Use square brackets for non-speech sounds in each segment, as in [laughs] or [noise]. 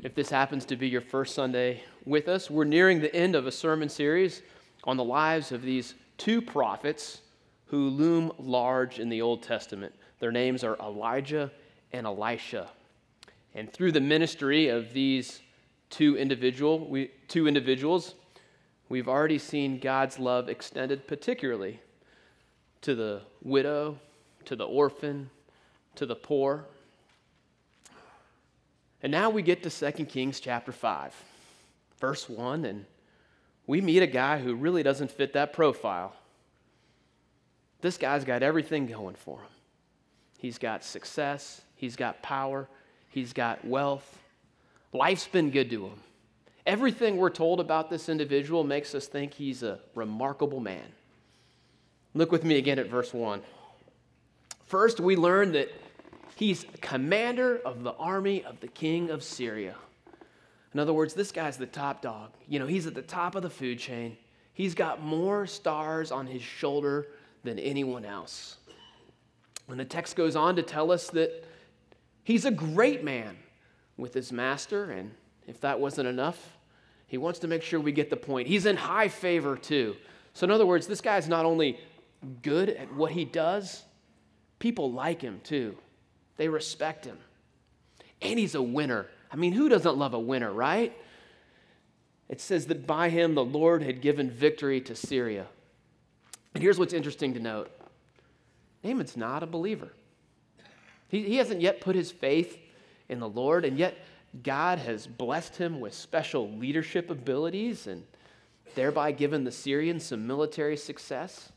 If this happens to be your first Sunday with us, we're nearing the end of a sermon series on the lives of these two prophets who loom large in the Old Testament. Their names are Elijah and Elisha. And through the ministry of these two, individual, we, two individuals, we've already seen God's love extended particularly to the widow, to the orphan, to the poor. And now we get to 2 Kings chapter 5, verse 1, and we meet a guy who really doesn't fit that profile. This guy's got everything going for him. He's got success, he's got power, he's got wealth. Life's been good to him. Everything we're told about this individual makes us think he's a remarkable man. Look with me again at verse 1. First, we learn that He's commander of the army of the king of Syria. In other words, this guy's the top dog. You know, he's at the top of the food chain. He's got more stars on his shoulder than anyone else. And the text goes on to tell us that he's a great man with his master, and if that wasn't enough, he wants to make sure we get the point. He's in high favor too. So, in other words, this guy's not only good at what he does, people like him too. They respect him. And he's a winner. I mean, who doesn't love a winner, right? It says that by him the Lord had given victory to Syria. And here's what's interesting to note Naaman's not a believer. He, he hasn't yet put his faith in the Lord, and yet God has blessed him with special leadership abilities and thereby given the Syrians some military success.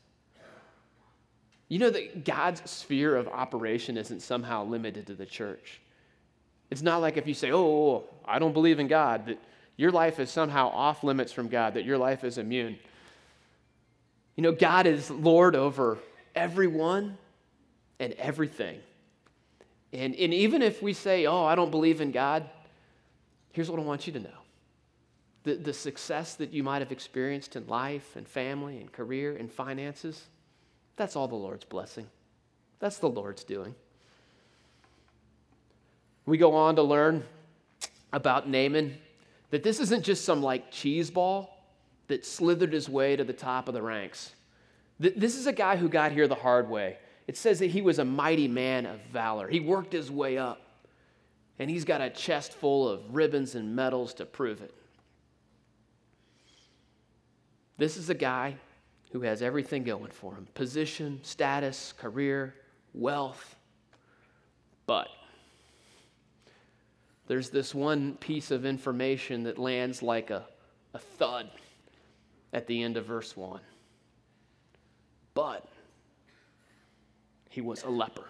You know that God's sphere of operation isn't somehow limited to the church. It's not like if you say, oh, oh, oh, I don't believe in God, that your life is somehow off limits from God, that your life is immune. You know, God is Lord over everyone and everything. And, and even if we say, oh, I don't believe in God, here's what I want you to know the, the success that you might have experienced in life and family and career and finances that's all the Lord's blessing. That's the Lord's doing. We go on to learn about Naaman that this isn't just some like cheese ball that slithered his way to the top of the ranks. This is a guy who got here the hard way. It says that he was a mighty man of valor. He worked his way up, and he's got a chest full of ribbons and medals to prove it. This is a guy who has everything going for him position, status, career, wealth. But there's this one piece of information that lands like a, a thud at the end of verse 1. But he was a leper.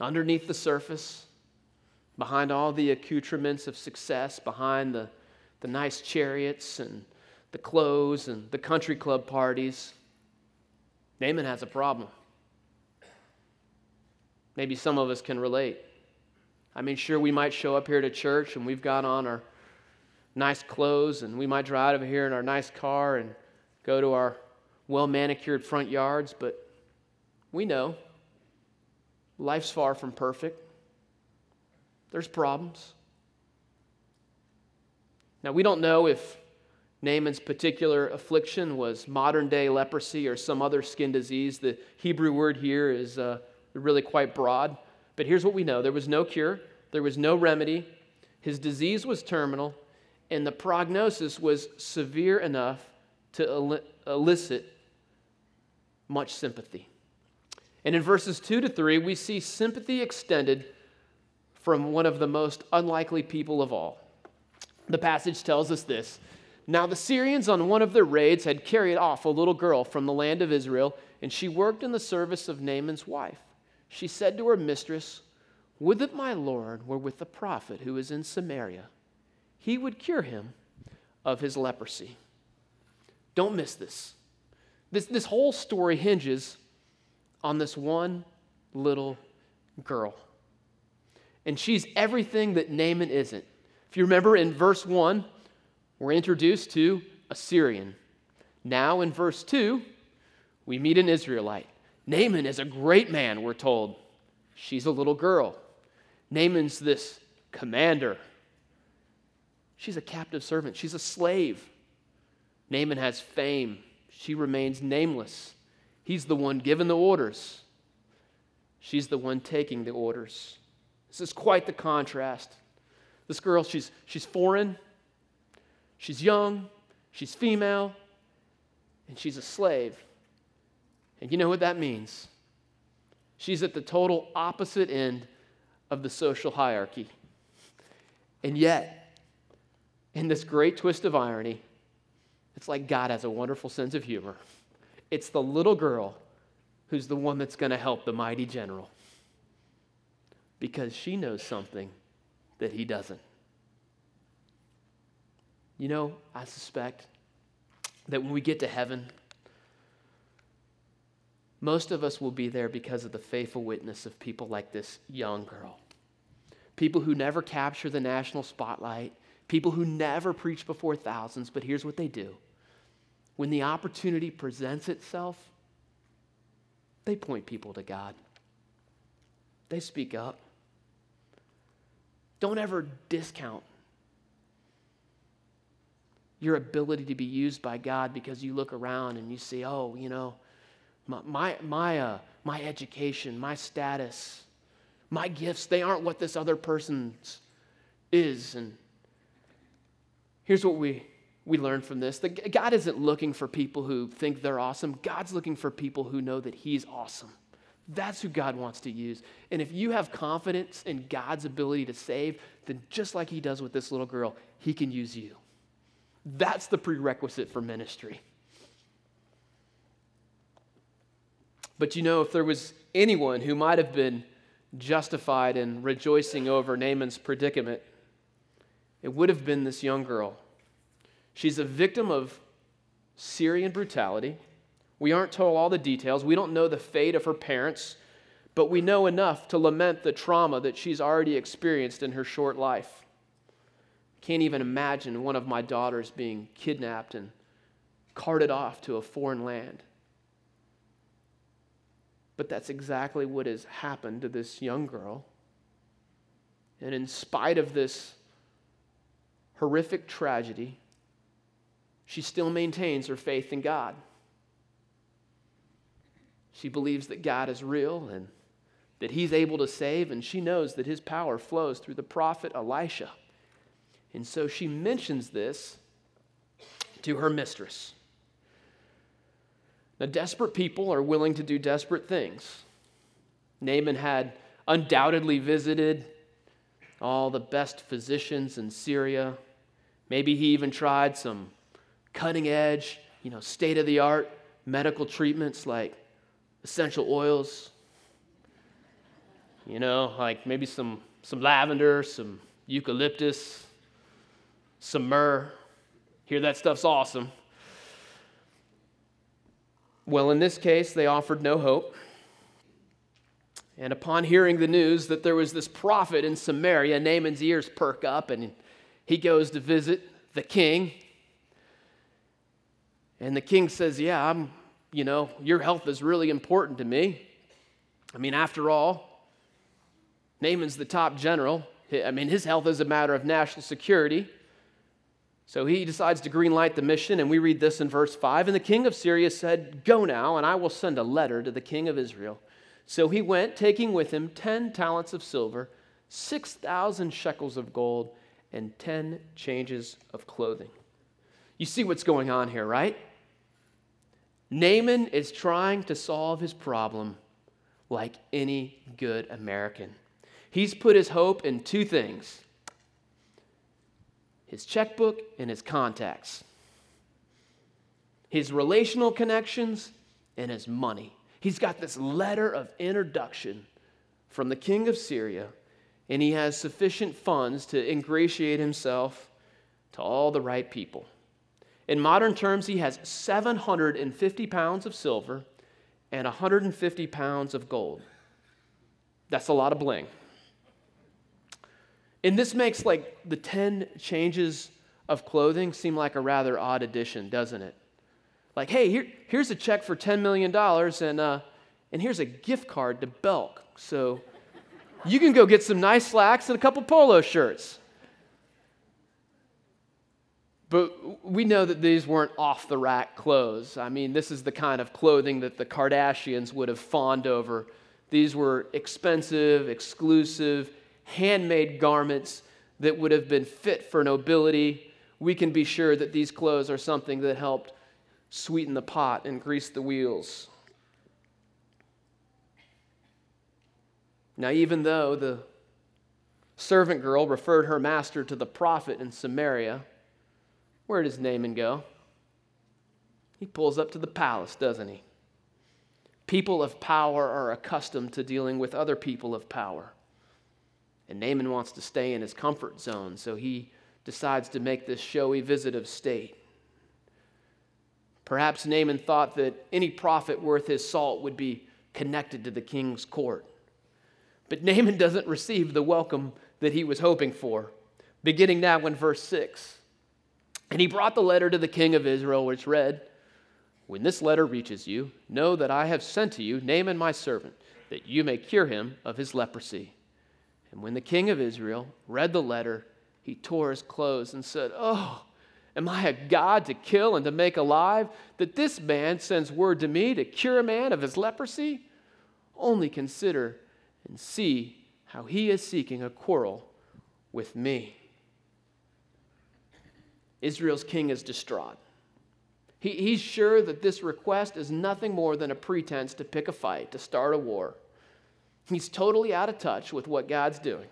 Underneath the surface, behind all the accoutrements of success, behind the, the nice chariots and the clothes and the country club parties. Naaman has a problem. Maybe some of us can relate. I mean, sure, we might show up here to church and we've got on our nice clothes and we might drive over here in our nice car and go to our well manicured front yards, but we know life's far from perfect. There's problems. Now, we don't know if Naaman's particular affliction was modern day leprosy or some other skin disease. The Hebrew word here is uh, really quite broad. But here's what we know there was no cure, there was no remedy. His disease was terminal, and the prognosis was severe enough to elicit much sympathy. And in verses 2 to 3, we see sympathy extended from one of the most unlikely people of all. The passage tells us this now, the Syrians on one of their raids had carried off a little girl from the land of Israel, and she worked in the service of Naaman's wife. She said to her mistress, Would that my Lord were with the prophet who is in Samaria. He would cure him of his leprosy. Don't miss this. This, this whole story hinges on this one little girl. And she's everything that Naaman isn't. If you remember in verse 1, we're introduced to a Syrian. Now, in verse 2, we meet an Israelite. Naaman is a great man, we're told. She's a little girl. Naaman's this commander. She's a captive servant, she's a slave. Naaman has fame, she remains nameless. He's the one giving the orders, she's the one taking the orders. This is quite the contrast. This girl, she's, she's foreign, she's young, she's female, and she's a slave. And you know what that means? She's at the total opposite end of the social hierarchy. And yet, in this great twist of irony, it's like God has a wonderful sense of humor. It's the little girl who's the one that's going to help the mighty general because she knows something that he doesn't. You know, I suspect that when we get to heaven, most of us will be there because of the faithful witness of people like this young girl. People who never capture the national spotlight, people who never preach before thousands, but here's what they do. When the opportunity presents itself, they point people to God. They speak up. Don't ever discount your ability to be used by God because you look around and you see, oh, you know, my, my, my, uh, my education, my status, my gifts, they aren't what this other person's is. And here's what we, we learn from this God isn't looking for people who think they're awesome, God's looking for people who know that He's awesome. That's who God wants to use. And if you have confidence in God's ability to save, then just like He does with this little girl, He can use you. That's the prerequisite for ministry. But you know, if there was anyone who might have been justified in rejoicing over Naaman's predicament, it would have been this young girl. She's a victim of Syrian brutality. We aren't told all the details. We don't know the fate of her parents, but we know enough to lament the trauma that she's already experienced in her short life. Can't even imagine one of my daughters being kidnapped and carted off to a foreign land. But that's exactly what has happened to this young girl. And in spite of this horrific tragedy, she still maintains her faith in God. She believes that God is real and that He's able to save, and she knows that His power flows through the prophet Elisha. And so she mentions this to her mistress. Now, desperate people are willing to do desperate things. Naaman had undoubtedly visited all the best physicians in Syria. Maybe he even tried some cutting edge, you know, state of the art medical treatments like essential oils. You know, like maybe some, some lavender, some eucalyptus, some myrrh. Hear that stuff's awesome. Well, in this case, they offered no hope. And upon hearing the news that there was this prophet in Samaria, Naaman's ears perk up and he goes to visit the king. And the king says, Yeah, I'm, you know, your health is really important to me. I mean, after all, Naaman's the top general. I mean, his health is a matter of national security. So he decides to greenlight the mission, and we read this in verse 5. And the king of Syria said, Go now, and I will send a letter to the king of Israel. So he went, taking with him 10 talents of silver, 6,000 shekels of gold, and 10 changes of clothing. You see what's going on here, right? Naaman is trying to solve his problem like any good American. He's put his hope in two things his checkbook, and his contacts, his relational connections, and his money. He's got this letter of introduction from the king of Syria, and he has sufficient funds to ingratiate himself to all the right people. In modern terms, he has 750 pounds of silver and 150 pounds of gold. That's a lot of bling. And this makes like the 10 changes of clothing seem like a rather odd addition, doesn't it? Like, hey, here, here's a check for $10 million, and, uh, and here's a gift card to Belk. So You can go get some nice slacks and a couple polo shirts. But we know that these weren't off the rack clothes. I mean, this is the kind of clothing that the Kardashians would have fawned over. These were expensive, exclusive, handmade garments that would have been fit for nobility. We can be sure that these clothes are something that helped sweeten the pot and grease the wheels. Now, even though the servant girl referred her master to the prophet in Samaria, where does Naaman go? He pulls up to the palace, doesn't he? People of power are accustomed to dealing with other people of power. And Naaman wants to stay in his comfort zone, so he decides to make this showy visit of state. Perhaps Naaman thought that any prophet worth his salt would be connected to the king's court. But Naaman [laughs] doesn't receive the welcome that he was hoping for. Beginning now in verse 6. And he brought the letter to the king of Israel, which read, When this letter reaches you, know that I have sent to you Naaman my servant, that you may cure him of his leprosy. And when the king of Israel read the letter, he tore his clothes and said, Oh, am I a God to kill and to make alive, that this man sends word to me to cure a man of his leprosy? Only consider and see how he is seeking a quarrel with me. Israel's king is distraught. He, he's sure that this request is nothing more than a pretense to pick a fight, to start a war. He's totally out of touch with what God's doing.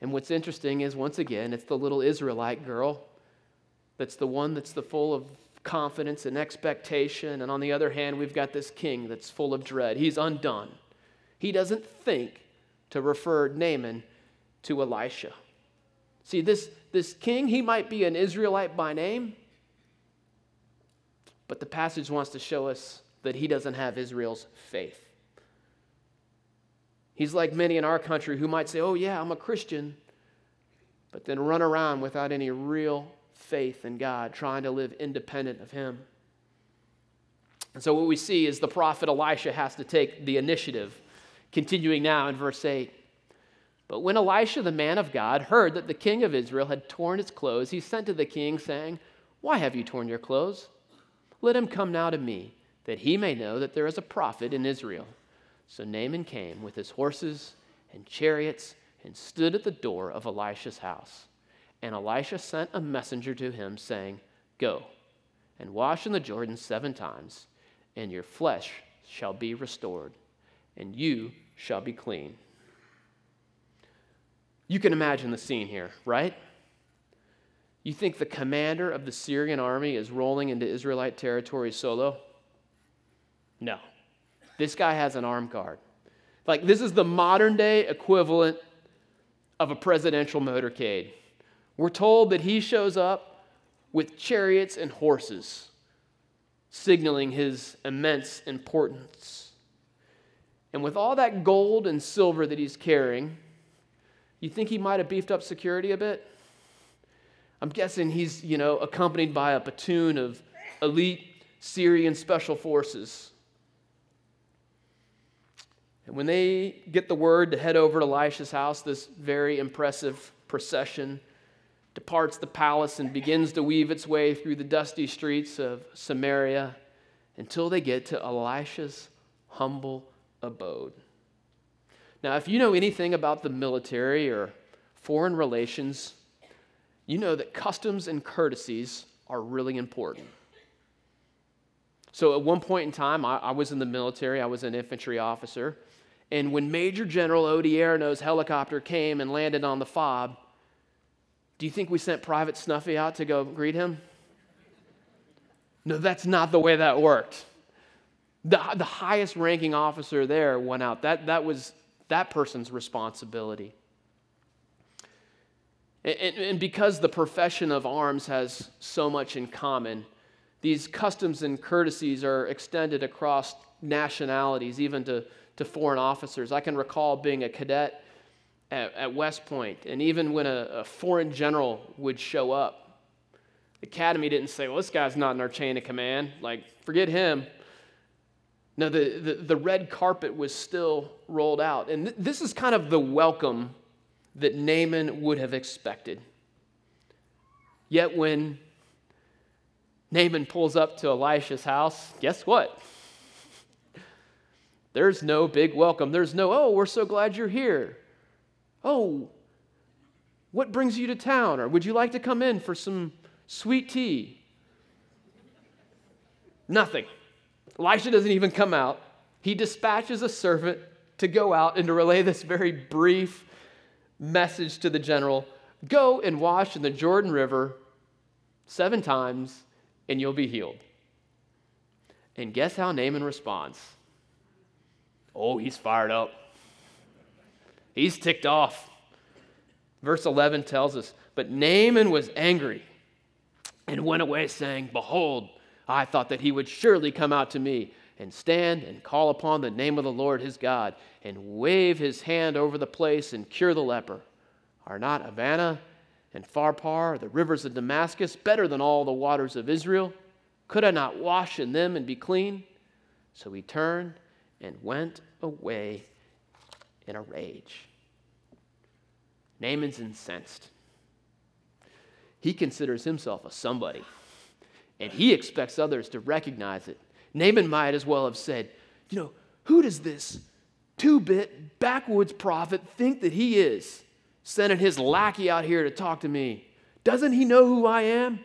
And what's interesting is, once again, it's the little Israelite girl that's the one that's the full of confidence and expectation. And on the other hand, we've got this king that's full of dread. He's undone. He doesn't think to refer Naaman to Elisha. See, this, this king, he might be an Israelite by name, but the passage wants to show us that he doesn't have Israel's faith. He's like many in our country who might say, Oh, yeah, I'm a Christian, but then run around without any real faith in God, trying to live independent of Him. And so, what we see is the prophet Elisha has to take the initiative. Continuing now in verse 8. But when Elisha, the man of God, heard that the king of Israel had torn his clothes, he sent to the king, saying, Why have you torn your clothes? Let him come now to me, that he may know that there is a prophet in Israel. So Naaman came with his horses and chariots and stood at the door of Elisha's house. And Elisha sent a messenger to him, saying, Go and wash in the Jordan seven times, and your flesh shall be restored, and you shall be clean. You can imagine the scene here, right? You think the commander of the Syrian army is rolling into Israelite territory solo? No. This guy has an arm guard. Like, this is the modern day equivalent of a presidential motorcade. We're told that he shows up with chariots and horses, signaling his immense importance. And with all that gold and silver that he's carrying, you think he might have beefed up security a bit? I'm guessing he's, you know, accompanied by a platoon of elite Syrian special forces. And when they get the word to head over to Elisha's house, this very impressive procession departs the palace and begins to weave its way through the dusty streets of Samaria until they get to Elisha's humble abode. Now, if you know anything about the military or foreign relations, you know that customs and courtesies are really important. So, at one point in time, I, I was in the military, I was an infantry officer. And when Major General Odierno's helicopter came and landed on the fob, do you think we sent Private Snuffy out to go greet him? No, that's not the way that worked. The, the highest ranking officer there went out. That, that was that person's responsibility. And, and, because the profession of arms has so much in common, these customs and courtesies are extended across nationalities, even to, to foreign officers. I can recall being a cadet at, at West Point, and even when a, a foreign general would show up, the academy didn't say, Well, this guy's not in our chain of command. Like, forget him. No, the, the, the, red carpet was still rolled out. And th- this is kind of the welcome that Naaman would have expected. Yet when Naaman pulls up to Elisha's house, guess what? There's no big welcome. There's no, oh, we're so glad you're here. Oh, what brings you to town? Or would you like to come in for some sweet tea? Nothing. Elisha doesn't even come out. He dispatches a servant to go out and to relay this very brief message to the general Go and wash in the Jordan River seven times, and you'll be healed. And guess how Naaman responds? Oh, he's fired up. He's ticked off. Verse 11 tells us, But Naaman was angry and went away, saying, Behold, I thought that he would surely come out to me and stand and call upon the name of the Lord his God and wave his hand over the place and cure the leper. Are not Abana and Pharpar, the rivers of Damascus, better than all the waters of Israel? Could I not wash in them and be clean? So he turned and went away in a rage. Naaman's incensed. He considers himself a somebody and he expects others to recognize it. Naaman might as well have said, You know, who does this two bit backwoods prophet think that he is, sending his lackey out here to talk to me? Doesn't he know who I am?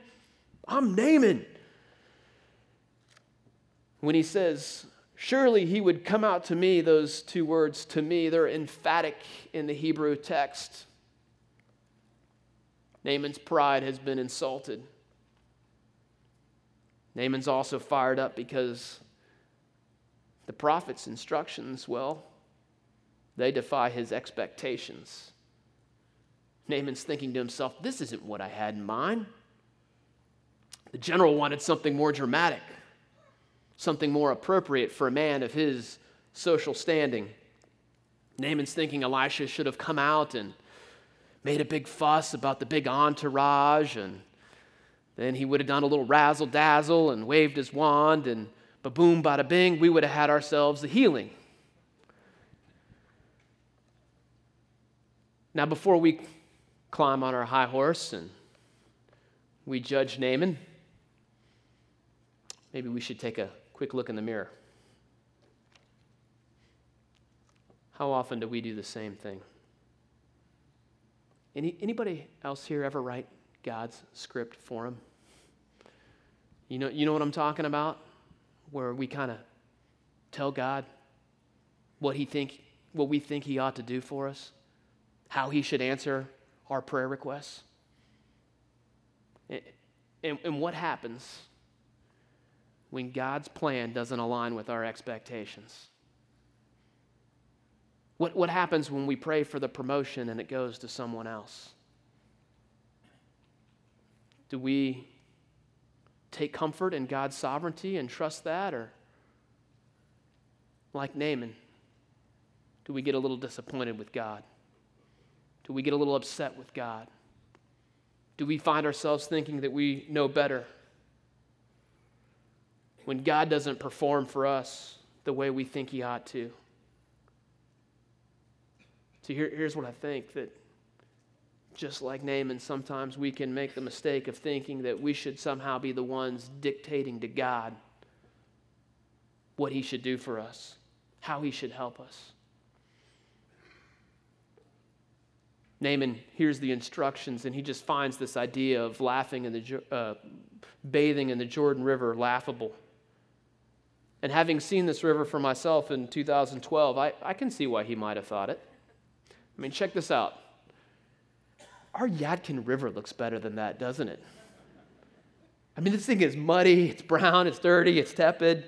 I'm Naaman. When he says, Surely he would come out to me, those two words to me, they're emphatic in the Hebrew text. Naaman's pride has been insulted. Naaman's also fired up because the prophet's instructions, well, they defy his expectations. Naaman's thinking to himself, this isn't what I had in mind. The general wanted something more dramatic, something more appropriate for a man of his social standing. Naaman's thinking Elisha should have come out and made a big fuss about the big entourage and then he would have done a little razzle dazzle and waved his wand, and ba boom, bada bing, we would have had ourselves a healing. Now, before we climb on our high horse and we judge Naaman, maybe we should take a quick look in the mirror. How often do we do the same thing? Any, anybody else here ever write God's script for him? You know, you know what I'm talking about? Where we kind of tell God what he think what we think he ought to do for us, how he should answer our prayer requests. And, and, and what happens when God's plan doesn't align with our expectations? What, what happens when we pray for the promotion and it goes to someone else? Do we take comfort in God's sovereignty and trust that? Or, like Naaman, do we get a little disappointed with God? Do we get a little upset with God? Do we find ourselves thinking that we know better? When God doesn't perform for us the way we think He ought to. So here, here's what I think that just like Naaman, sometimes we can make the mistake of thinking that we should somehow be the ones dictating to God what He should do for us, how He should help us. Naaman hears the instructions and he just finds this idea of laughing in the uh, bathing in the Jordan River laughable. And having seen this river for myself in 2012, I, I can see why he might have thought it. I mean, check this out our Yadkin River looks better than that, doesn't it? I mean, this thing is muddy, it's brown, it's dirty, it's tepid.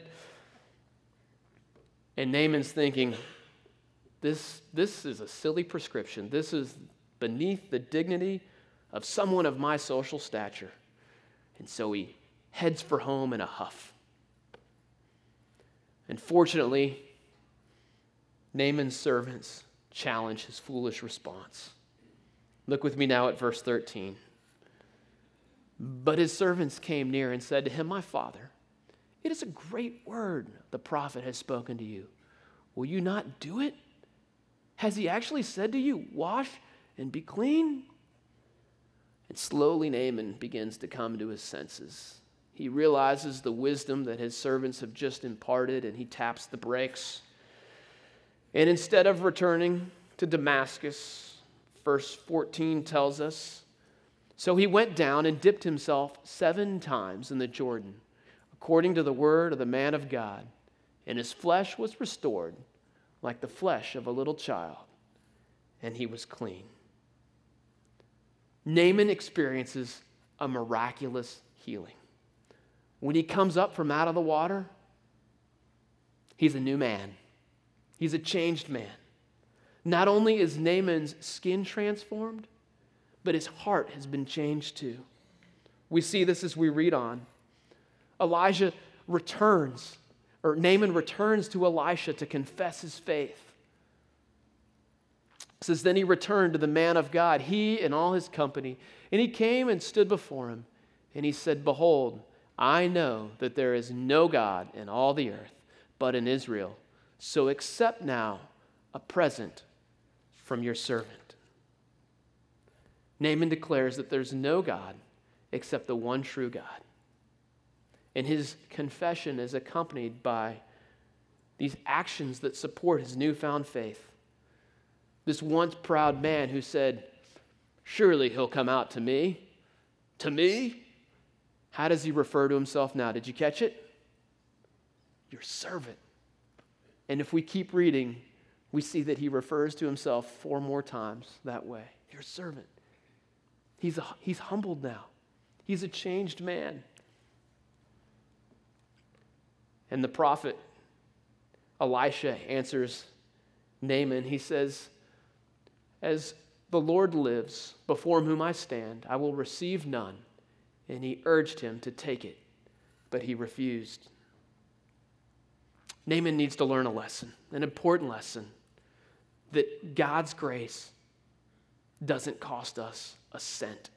And Naaman's thinking, this, this is a silly prescription. This is beneath the dignity of someone of my social stature. And so he heads for home in a huff. And fortunately, Naaman's servants challenge his foolish response. Look with me now at verse 13. But his servants came near and said to him, My father, It is a great word the prophet has spoken to you. Will you not do it? Has he actually said to you, Wash and be clean? And slowly Naaman begins to come to his senses. He realizes the wisdom that his servants have just imparted and he taps the brakes. And instead of returning to Damascus, verse 14 tells us so he went down and dipped himself seven times in the Jordan, according to the word of the man of God, and his flesh was restored like the flesh of a little child, and he was clean. Naaman experiences a miraculous healing. When he comes up from out of the water, he's a new man. He's a changed man. Not only is Naaman's skin transformed, but his heart has been changed too. We see this as we read on. Elijah returns, or Naaman returns to Elisha to confess his faith. It says, Then he returned to the man of God, he and all his company, and he came and stood before him, and he said, Behold, I know that there is no God in all the earth but in Israel. So accept now a present from your servant. Naaman declares that there's no God except the one true God. And his confession is accompanied by these actions that support his newfound faith. This once proud man who said, Surely he'll come out to me. To me? How does he refer to himself now? Did you catch it? Your servant. And if we keep reading, we see that he refers to himself four more times that way. Your servant. He's, a, he's humbled now, he's a changed man. And the prophet Elisha answers Naaman. He says, As the Lord lives, before whom I stand, I will receive none and he urged him to take it, but he refused. Naaman needs to learn a lesson, an important lesson, that God's grace doesn't cost us a cent.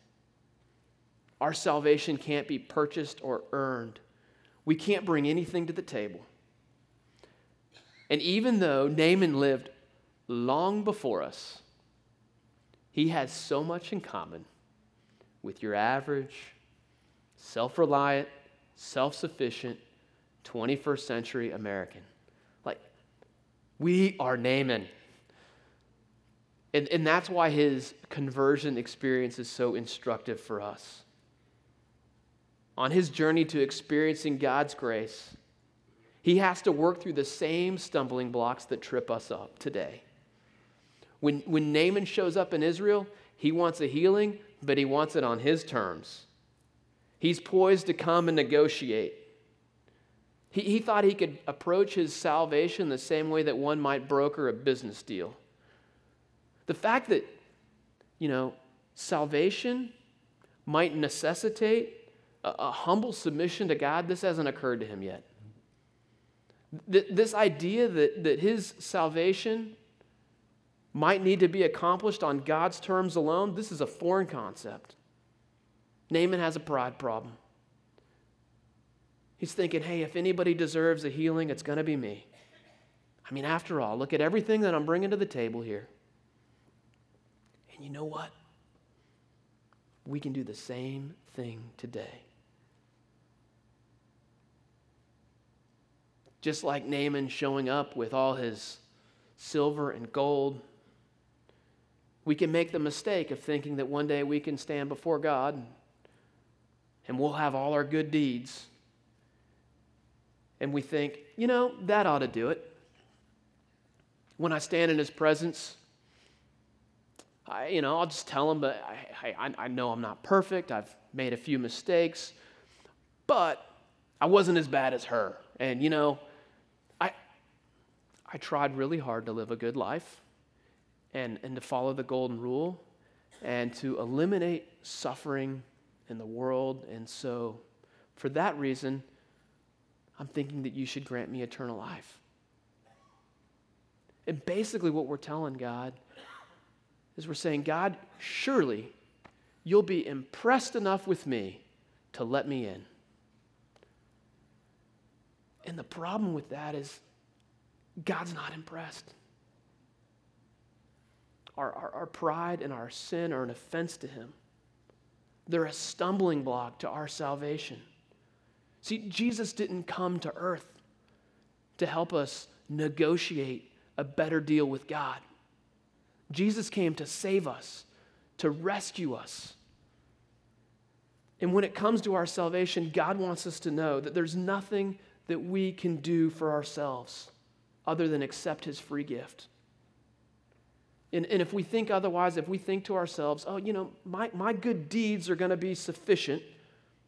Our salvation can't be purchased or earned. We can't bring anything to the table. And even though Naaman lived long before us, he has so much in common with your average, self reliant, self sufficient 21st century American. Like, we are Naaman. And, and that's why his conversion experience is so instructive for us. On his journey to experiencing God's grace, he has to work through the same stumbling blocks that trip us up today. When, when Naaman shows up in Israel, he wants a healing, but he wants it on his terms. He's poised to come and negotiate. He, he thought he could approach his salvation the same way that one might broker a business deal. The fact that, you know, salvation might necessitate a, a humble submission to God, this hasn't occurred to him yet. Th- this idea that, that his salvation might need to be accomplished on God's terms alone, this is a foreign concept. Naaman has a pride problem. He's thinking, hey, if anybody deserves a healing, it's going to be me. I mean, after all, look at everything that I'm bringing to the table here. And you know what? We can do the same thing today. Just like Naaman showing up with all his silver and gold, we can make the mistake of thinking that one day we can stand before God and we'll have all our good deeds. And we think, you know, that ought to do it. When I stand in his presence, I, you know, I'll just tell him, but I, I, I know I'm not perfect. I've made a few mistakes, but I wasn't as bad as her. And, you know, I, I tried really hard to live a good life and, and to follow the golden rule and to eliminate suffering in the world. And so, for that reason, I'm thinking that you should grant me eternal life. And basically, what we're telling God is we're saying, God, surely you'll be impressed enough with me to let me in. And the problem with that is God's not impressed. Our, our, our, pride and our sin are an offense to Him, they're a stumbling block to our salvation. See, Jesus didn't come to earth to help us negotiate a better deal with God. Jesus came to save us, to rescue us. And when it comes to our salvation, God wants us to know that there's nothing that we can do for ourselves other than accept His free gift. And, and if we think otherwise, if we think to ourselves, oh, you know, my, my good deeds are going to be sufficient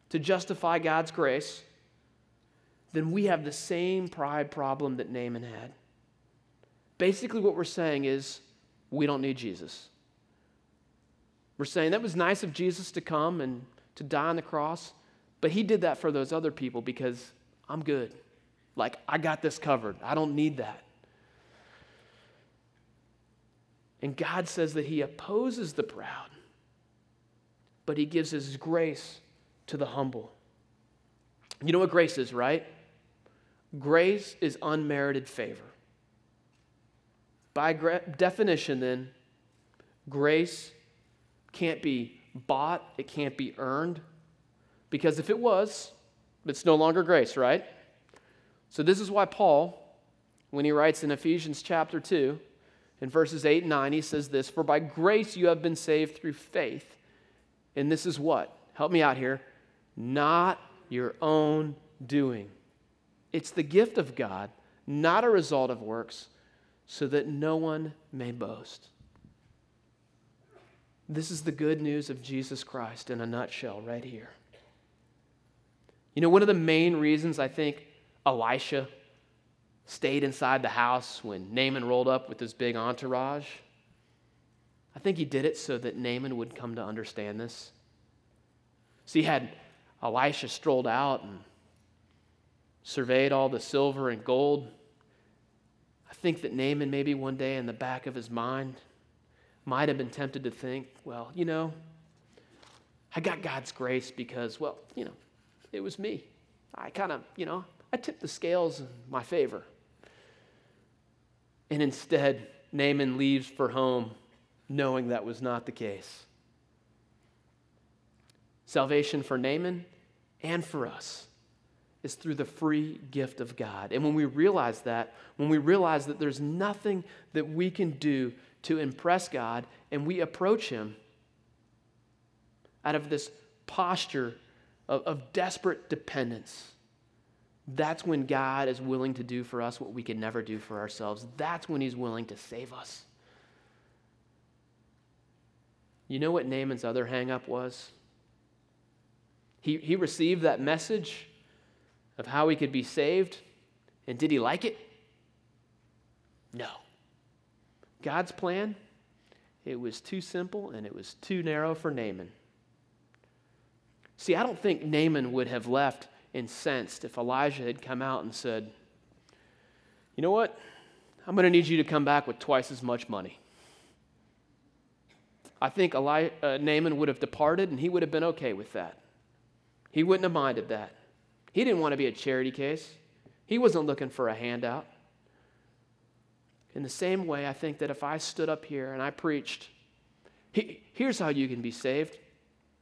to justify God's grace, then we have the same pride problem that Naaman had. Basically, what we're saying is we don't need Jesus. We're saying that was nice of Jesus to come and to die on the cross, but he did that for those other people because I'm good. Like, I got this covered. I don't need that. And God says that he opposes the proud, but he gives his grace to the humble. You know what grace is, right? Grace is unmerited favor. By gra- definition, then, grace can't be bought, it can't be earned. Because if it was, it's no longer grace, right? So, this is why Paul, when he writes in Ephesians chapter 2, in verses 8 and 9, he says this For by grace you have been saved through faith. And this is what? Help me out here. Not your own doing. It's the gift of God, not a result of works, so that no one may boast. This is the good news of Jesus Christ in a nutshell, right here. You know, one of the main reasons I think Elisha stayed inside the house when Naaman rolled up with his big entourage, I think he did it so that Naaman would come to understand this. See, had Elisha strolled out and surveyed all the silver and gold, I think that Naaman maybe one day in the back of his mind might have been tempted to think, well, you know, I got God's grace because, well, you know, it was me. I kind of, you know, I tipped the scales in my favor. And instead, Naaman leaves for home knowing that was not the case. Salvation for Naaman and for us is through the free gift of God. And when we realize that, when we realize that there's nothing that we can do to impress God, and we approach Him out of this posture of, of desperate dependence, that's when God is willing to do for us what we can never do for ourselves. That's when He's willing to save us. You know what Naaman's other hangup was? He, he received that message of how he could be saved. And did he like it? No. God's plan, it was too simple and it was too narrow for Naaman. See, I don't think Naaman would have left incensed if Elijah had come out and said, You know what? I'm going to need you to come back with twice as much money. I think Eli- uh, Naaman would have departed and he would have been okay with that. He wouldn't have minded that. He didn't want to be a charity case, he wasn't looking for a handout. In the same way, I think that if I stood up here and I preached, here's how you can be saved.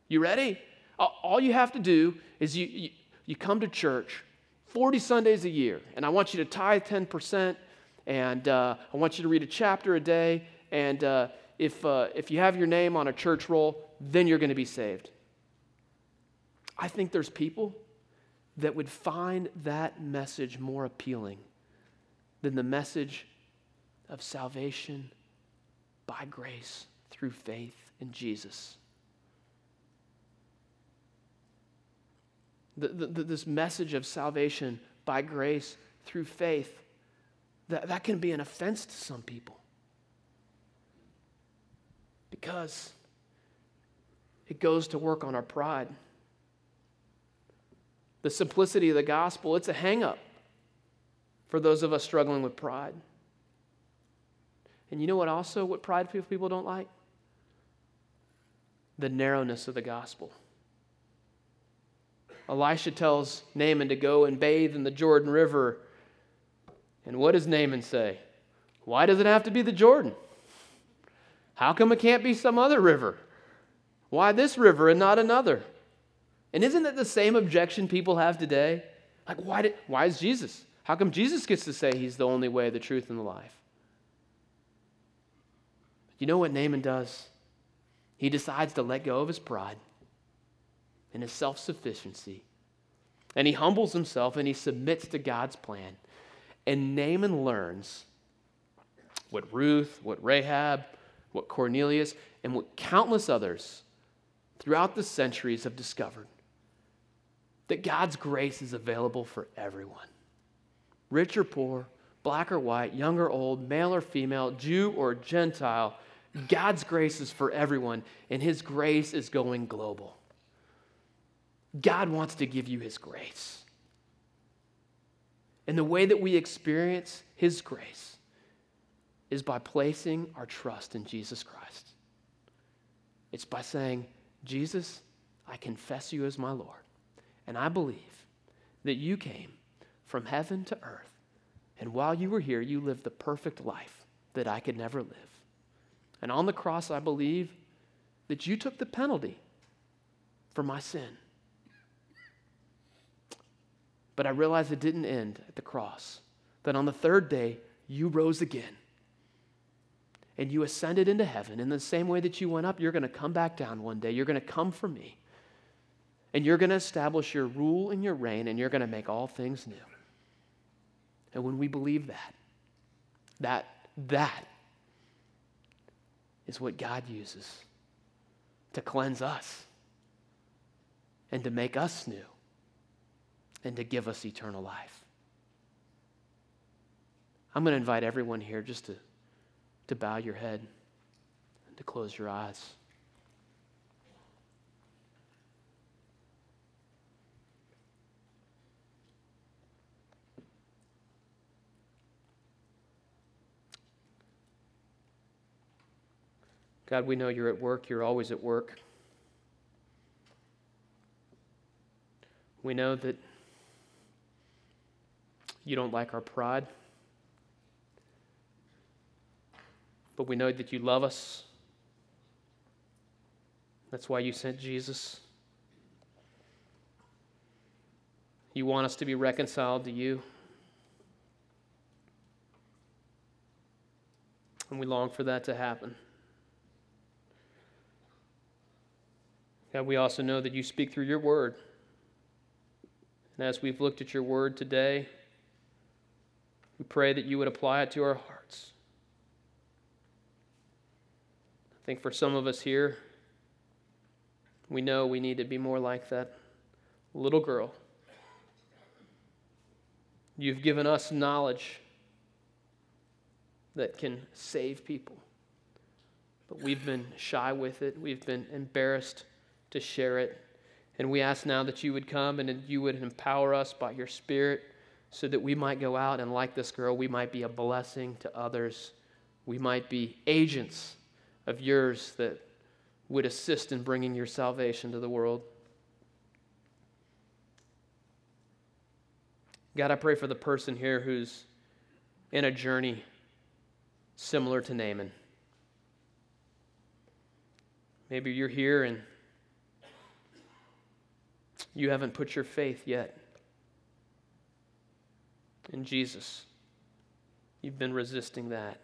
You ready? All you have to do is you, you, you come to church 40 Sundays a year, and I want you to tithe 10%, and uh, I want you to read a chapter a day, and uh, if, uh, if you have your name on a church roll, then you're going to be saved. I think there's people that would find that message more appealing than the message of salvation by grace through faith in Jesus. The, the, this message of salvation by grace through faith, that, that can be an offense to some people. Because it goes to work on our pride the simplicity of the gospel, it's a hangup for those of us struggling with pride. And you know what also what pride people don't like? The narrowness of the gospel. Elisha tells Naaman to go and bathe in the Jordan River. And what does Naaman say? Why does it have to be the Jordan? How come it can't be some other river? Why this river and not another? And isn't it the same objection people have today? Like, why, did, why is Jesus? How come Jesus gets to say he's the only way, the truth, and the life? You know what Naaman does? He decides to let go of his pride and his self sufficiency. And he humbles himself and he submits to God's plan. And Naaman learns what Ruth, what Rahab, what Cornelius, and what countless others throughout the centuries have discovered that God's grace is available for everyone rich or poor, black or white, young or old, male or female, Jew or Gentile. God's grace is for everyone, and His grace is going global. God wants to give you His grace. And the way that we experience His grace is by placing our trust in Jesus Christ. It's by saying, Jesus, I confess you as my Lord, and I believe that you came from heaven to earth, and while you were here, you lived the perfect life that I could never live. And on the cross, I believe that you took the penalty for my sin. But I realize it didn't end at the cross, that on the third day, you rose again. And you ascended into heaven. In the same way that you went up, you're going to come back down one day. You're going to come for me. And you're going to establish your rule and your reign, and you're going to make all things new. And when we believe that, that, that is what God uses to cleanse us and to make us new and to give us eternal life. I'm going to invite everyone here just to, to bow your head and to close your eyes. God, we know you're at work. You're always at work. We know that you don't like our pride. But we know that you love us. That's why you sent Jesus. You want us to be reconciled to you. And we long for that to happen. God, we also know that you speak through your word. And as we've looked at your word today, we pray that you would apply it to our hearts. I think for some of us here, we know we need to be more like that little girl. You've given us knowledge that can save people, but we've been shy with it, we've been embarrassed to share it. And we ask now that you would come and you would empower us by your Spirit so that we might go out and, like this girl, we might be a blessing to others. We might be agents of yours that would assist in bringing your salvation to the world. God, I pray for the person here who's in a journey similar to Naaman. Maybe you're here and you haven't put your faith yet in Jesus. You've been resisting that.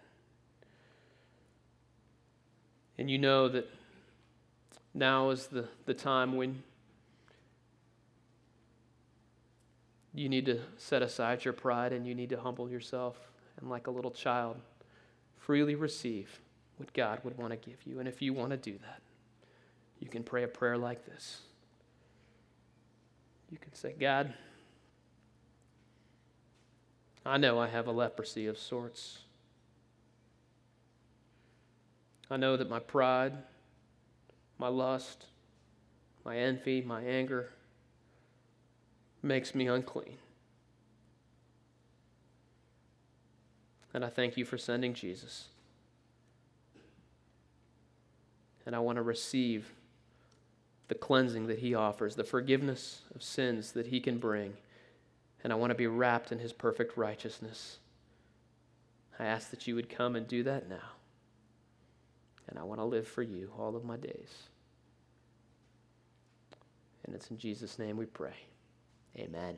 And you know that now is the, the time when you need to set aside your pride and you need to humble yourself and, like a little child, freely receive what God would want to give you. And if you want to do that, you can pray a prayer like this. You can say, God, I know I have a leprosy of sorts. I know that my pride, my lust, my envy, my anger makes me unclean. And I thank you for sending Jesus. And I want to receive the cleansing that He offers, the forgiveness of sins that He can bring. And I want to be wrapped in His perfect righteousness. I ask that you would come and do that now. And I want to live for you all of my days. And it's in Jesus' name we pray. Amen.